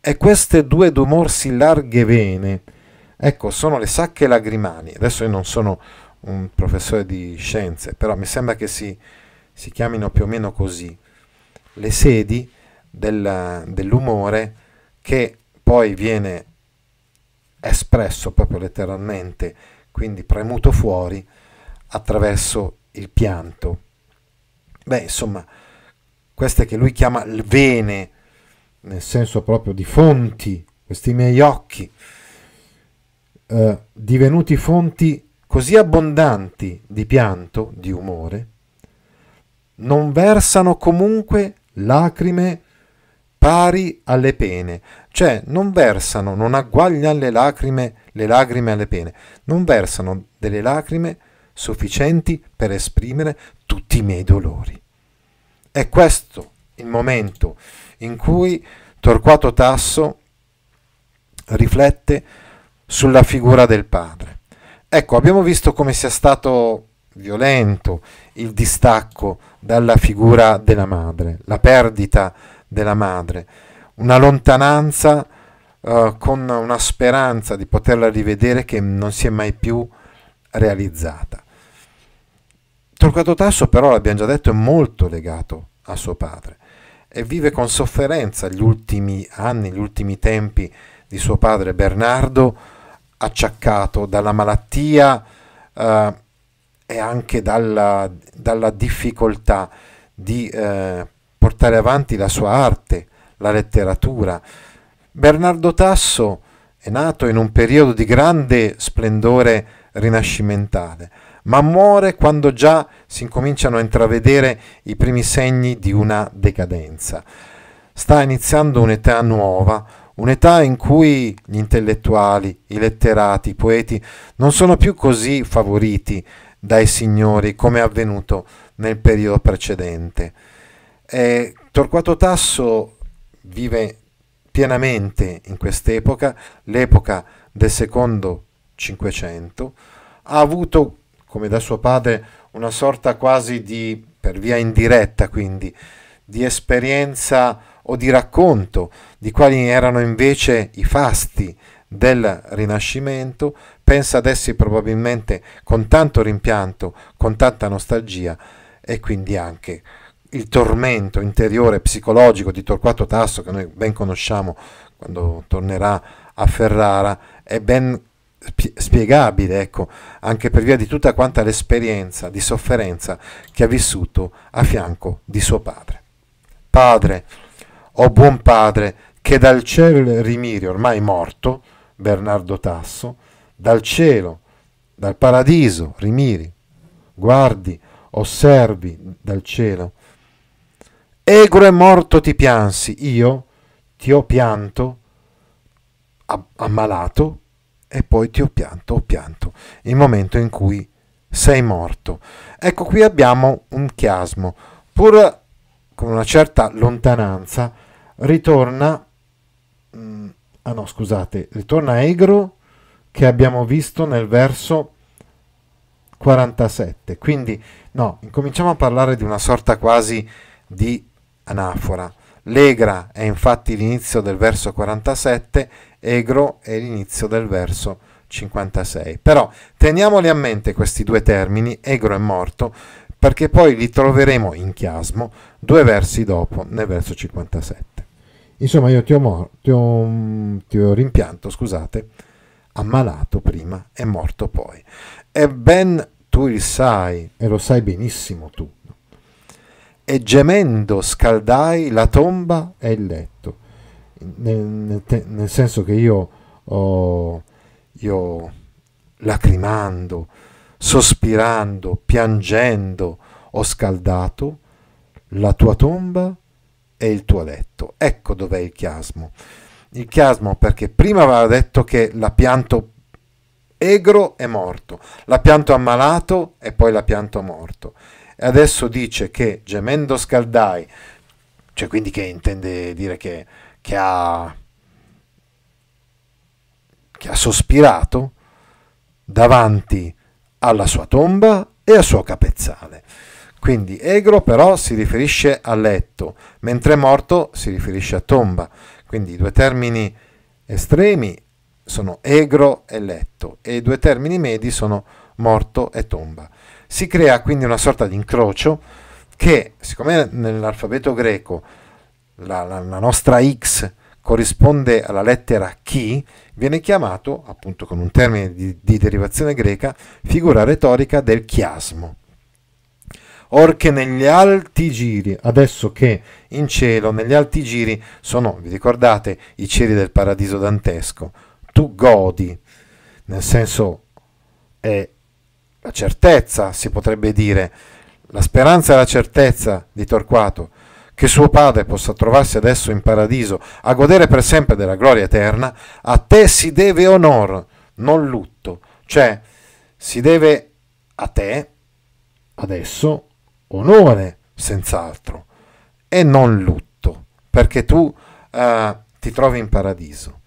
E queste due d'umor si larghe vene, ecco, sono le sacche lagrimali. Adesso io non sono un professore di scienze, però mi sembra che si, si chiamino più o meno così. Le sedi del, dell'umore che poi viene espresso proprio letteralmente, quindi premuto fuori attraverso il pianto. Beh, insomma, queste che lui chiama vene, nel senso proprio di fonti, questi miei occhi, eh, divenuti fonti così abbondanti di pianto, di umore, non versano comunque lacrime pari alle pene, cioè non versano, non agguagliano le lacrime, le lacrime alle pene, non versano delle lacrime sufficienti per esprimere tutti i miei dolori. È questo il momento in cui Torquato Tasso riflette sulla figura del padre. Ecco, abbiamo visto come sia stato violento il distacco dalla figura della madre, la perdita della madre, una lontananza uh, con una speranza di poterla rivedere che non si è mai più realizzata. Torquato Tasso però, l'abbiamo già detto, è molto legato a suo padre e vive con sofferenza gli ultimi anni, gli ultimi tempi di suo padre Bernardo, acciaccato dalla malattia uh, e anche dalla, dalla difficoltà di uh, portare avanti la sua arte, la letteratura. Bernardo Tasso è nato in un periodo di grande splendore rinascimentale, ma muore quando già si incominciano a intravedere i primi segni di una decadenza. Sta iniziando un'età nuova, un'età in cui gli intellettuali, i letterati, i poeti non sono più così favoriti dai signori come è avvenuto nel periodo precedente. E Torquato Tasso vive pienamente in quest'epoca, l'epoca del secondo Cinquecento, ha avuto, come da suo padre, una sorta quasi di, per via indiretta quindi, di esperienza o di racconto di quali erano invece i fasti del Rinascimento, pensa ad essi probabilmente con tanto rimpianto, con tanta nostalgia e quindi anche il tormento interiore psicologico di Torquato Tasso, che noi ben conosciamo quando tornerà a Ferrara, è ben spiegabile, ecco, anche per via di tutta quanta l'esperienza di sofferenza che ha vissuto a fianco di suo padre. Padre, o oh buon padre, che dal cielo rimiri ormai morto, Bernardo Tasso, dal cielo, dal paradiso rimiri, guardi, osservi dal cielo, Egro e morto ti piansi, io ti ho pianto, ammalato, e poi ti ho pianto, ho pianto, il momento in cui sei morto. Ecco qui abbiamo un chiasmo, pur con una certa lontananza, ritorna, mm, ah no scusate, ritorna Egro che abbiamo visto nel verso 47. Quindi no, incominciamo a parlare di una sorta quasi di anafora. Legra è infatti l'inizio del verso 47, egro è l'inizio del verso 56. Però teniamoli a mente questi due termini, egro e morto, perché poi li troveremo in chiasmo due versi dopo, nel verso 57. Insomma, io ti ho, mor- ti ho, ti ho rimpianto, scusate, ammalato prima e morto poi. E ben tu il sai, e lo sai benissimo tu. E gemendo scaldai la tomba e il letto. Nel, nel, te- nel senso che io ho, io lacrimando, sospirando, piangendo, ho scaldato la tua tomba e il tuo letto. Ecco dov'è il chiasmo. Il chiasmo perché prima aveva detto che l'ha pianto egro e morto, l'ha pianto ammalato e poi l'ha pianto morto. E adesso dice che gemendo scaldai, cioè quindi che intende dire che, che ha che ha sospirato davanti alla sua tomba e al suo capezzale. Quindi egro però si riferisce a letto, mentre morto si riferisce a tomba. Quindi i due termini estremi sono egro e letto e i due termini medi sono morto e tomba. Si crea quindi una sorta di incrocio che, siccome nell'alfabeto greco la, la, la nostra X corrisponde alla lettera chi, viene chiamato, appunto con un termine di, di derivazione greca, figura retorica del chiasmo. Or che negli alti giri, adesso che in cielo, negli alti giri sono, vi ricordate, i cieli del paradiso dantesco, tu godi, nel senso è la certezza, si potrebbe dire, la speranza e la certezza di Torquato. Che suo padre possa trovarsi adesso in paradiso a godere per sempre della gloria eterna, a te si deve onor, non lutto, cioè si deve a te adesso onore, senz'altro, e non lutto, perché tu eh, ti trovi in paradiso.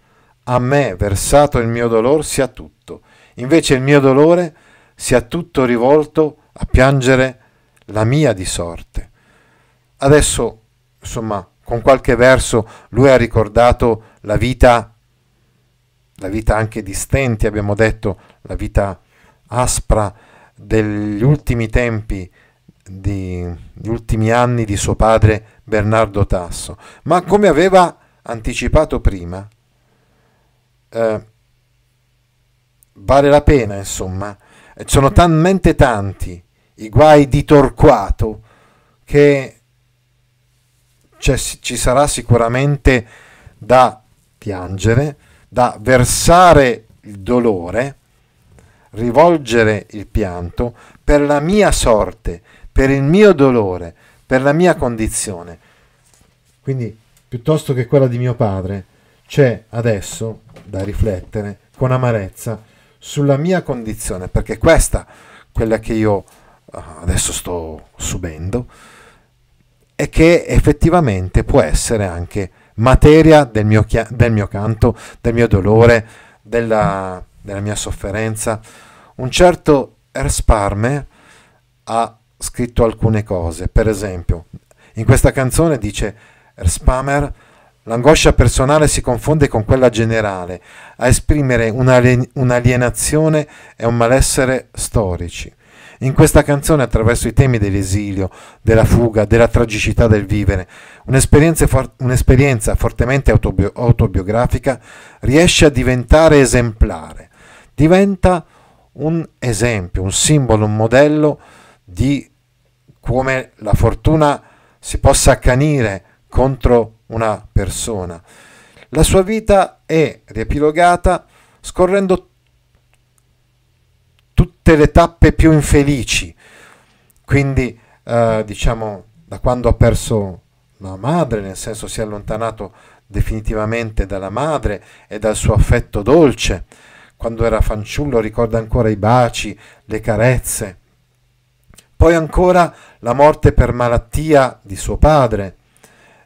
A me versato il mio dolore sia tutto, invece il mio dolore sia tutto rivolto a piangere la mia di sorte. Adesso, insomma, con qualche verso lui ha ricordato la vita, la vita anche di stenti, abbiamo detto, la vita aspra degli ultimi tempi degli ultimi anni di suo padre Bernardo Tasso, ma come aveva anticipato prima, eh, vale la pena, insomma, sono talmente tanti i guai di Torquato che ci sarà sicuramente da piangere, da versare il dolore, rivolgere il pianto per la mia sorte, per il mio dolore, per la mia condizione. Quindi, piuttosto che quella di mio padre, c'è adesso da riflettere con amarezza sulla mia condizione, perché questa, quella che io eh, adesso sto subendo, e che effettivamente può essere anche materia del mio, del mio canto, del mio dolore, della, della mia sofferenza. Un certo Ersparme ha scritto alcune cose. Per esempio, in questa canzone dice Spammer, l'angoscia personale si confonde con quella generale, a esprimere un'alienazione e un malessere storici. In questa canzone, attraverso i temi dell'esilio, della fuga, della tragicità del vivere, un'esperienza, for- un'esperienza fortemente autobi- autobiografica riesce a diventare esemplare, diventa un esempio, un simbolo, un modello di come la fortuna si possa accanire contro una persona. La sua vita è riepilogata scorrendo tutte le tappe più infelici, quindi eh, diciamo da quando ha perso la madre, nel senso si è allontanato definitivamente dalla madre e dal suo affetto dolce, quando era fanciullo ricorda ancora i baci, le carezze, poi ancora la morte per malattia di suo padre,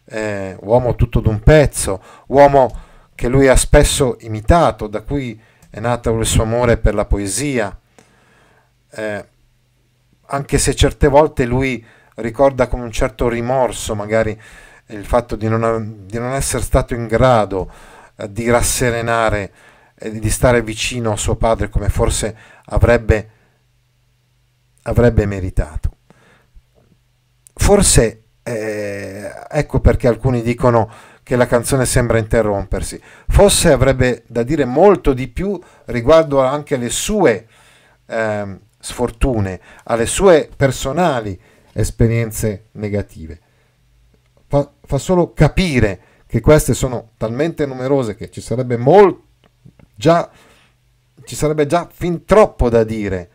eh, uomo tutto d'un pezzo, uomo che lui ha spesso imitato, da cui è nato il suo amore per la poesia, eh, anche se certe volte lui ricorda con un certo rimorso magari il fatto di non, di non essere stato in grado eh, di rasserenare e di stare vicino a suo padre come forse avrebbe avrebbe meritato. Forse eh, ecco perché alcuni dicono che la canzone sembra interrompersi. Forse avrebbe da dire molto di più riguardo anche alle sue eh, sfortune, alle sue personali esperienze negative. Fa, fa, solo capire che queste sono talmente numerose che ci sarebbe molto già ci sarebbe già fin troppo da dire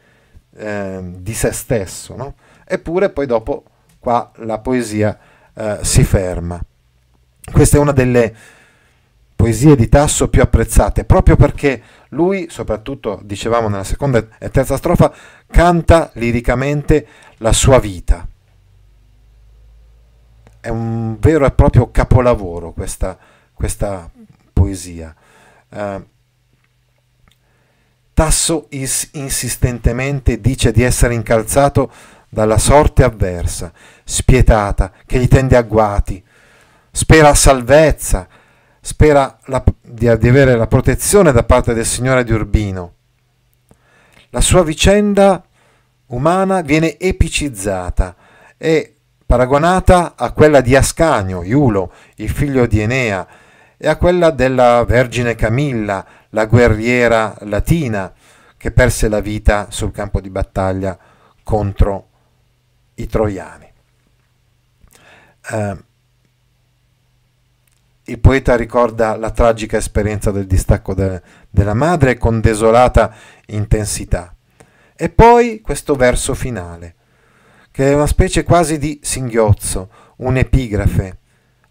eh, di se stesso, no? eppure poi dopo qua la poesia eh, si ferma. Questa è una delle poesie di Tasso più apprezzate, proprio perché lui, soprattutto dicevamo nella seconda e terza strofa, canta liricamente la sua vita. È un vero e proprio capolavoro questa, questa poesia. Uh, Tasso is- insistentemente dice di essere incalzato dalla sorte avversa, spietata, che gli tende agguati, spera salvezza, spera la, di, di avere la protezione da parte del Signore di Urbino. La sua vicenda umana viene epicizzata e paragonata a quella di Ascanio, Iulo, il figlio di Enea, e a quella della Vergine Camilla, la guerriera latina che perse la vita sul campo di battaglia contro i troiani. Eh, il poeta ricorda la tragica esperienza del distacco de- della madre con desolata intensità. E poi questo verso finale, che è una specie quasi di singhiozzo, un'epigrafe.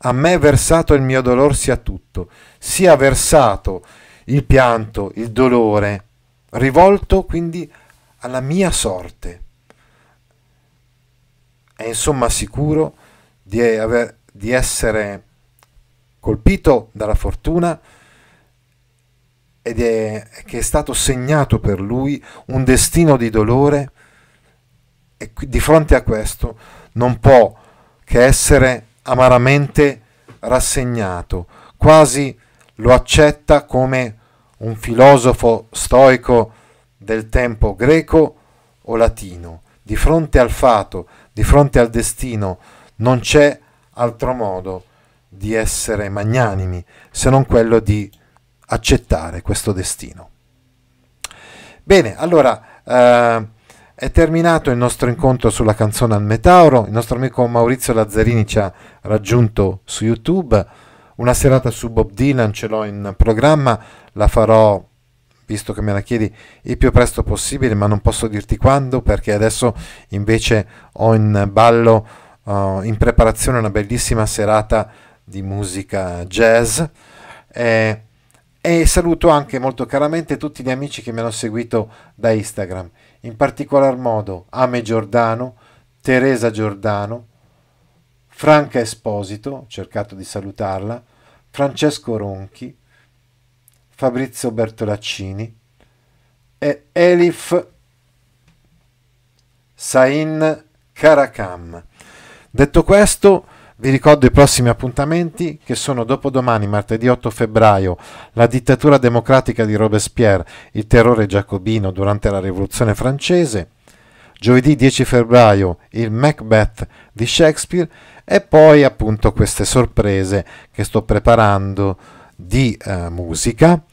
A me versato il mio dolor sia tutto, sia versato il pianto, il dolore, rivolto quindi alla mia sorte. È insomma sicuro di, aver, di essere colpito dalla fortuna ed è che è stato segnato per lui un destino di dolore e di fronte a questo non può che essere amaramente rassegnato, quasi lo accetta come un filosofo stoico del tempo greco o latino. Di fronte al fato, di fronte al destino, non c'è altro modo di essere magnanimi se non quello di accettare questo destino. Bene, allora eh, è terminato il nostro incontro sulla canzone al Metauro, il nostro amico Maurizio Lazzarini ci ha raggiunto su YouTube, una serata su Bob Dylan ce l'ho in programma, la farò visto che me la chiedi il più presto possibile, ma non posso dirti quando perché adesso invece ho in ballo, uh, in preparazione una bellissima serata di musica jazz. Eh, e saluto anche molto caramente tutti gli amici che mi hanno seguito da Instagram, in particolar modo Ame Giordano, Teresa Giordano, Franca Esposito, ho cercato di salutarla, Francesco Ronchi, Fabrizio Bertolaccini e Elif Sain Karakam. Detto questo, vi ricordo i prossimi appuntamenti che sono dopodomani, martedì 8 febbraio, la dittatura democratica di Robespierre, il terrore giacobino durante la rivoluzione francese, giovedì 10 febbraio il Macbeth di Shakespeare e poi appunto queste sorprese che sto preparando di eh, musica,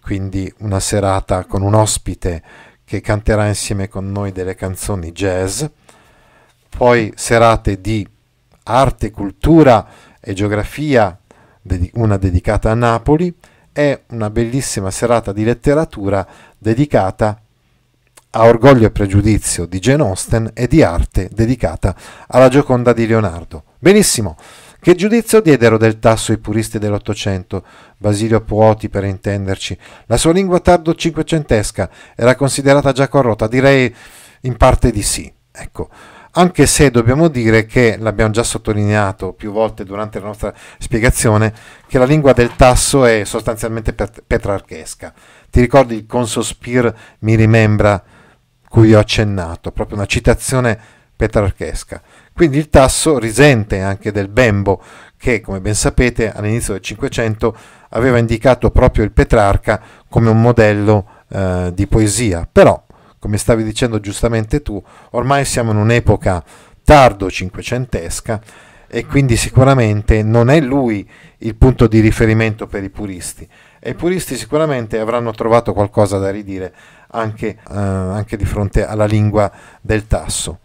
quindi una serata con un ospite che canterà insieme con noi delle canzoni jazz, poi serate di arte, cultura e geografia, una dedicata a Napoli, e una bellissima serata di letteratura dedicata a Orgoglio e Pregiudizio di Jane Austen e di arte dedicata alla Gioconda di Leonardo. Benissimo. Che giudizio diedero del tasso i puristi dell'Ottocento? Basilio Puoti, per intenderci. La sua lingua tardo cinquecentesca era considerata già corrotta? Direi in parte di sì. Ecco anche se dobbiamo dire che l'abbiamo già sottolineato più volte durante la nostra spiegazione, che la lingua del tasso è sostanzialmente petrarchesca. Ti ricordi il consospir mi rimembra cui ho accennato, proprio una citazione petrarchesca. Quindi il tasso risente anche del Bembo che, come ben sapete, all'inizio del Cinquecento aveva indicato proprio il Petrarca come un modello eh, di poesia, però come stavi dicendo giustamente tu, ormai siamo in un'epoca tardo cinquecentesca e quindi sicuramente non è lui il punto di riferimento per i puristi e i puristi sicuramente avranno trovato qualcosa da ridire anche, eh, anche di fronte alla lingua del tasso.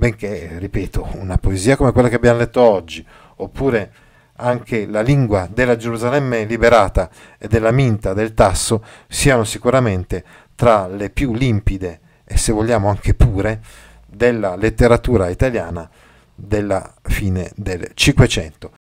Benché, ripeto, una poesia come quella che abbiamo letto oggi, oppure anche la lingua della Gerusalemme liberata e della minta del tasso siano sicuramente tra le più limpide e se vogliamo anche pure della letteratura italiana della fine del Cinquecento.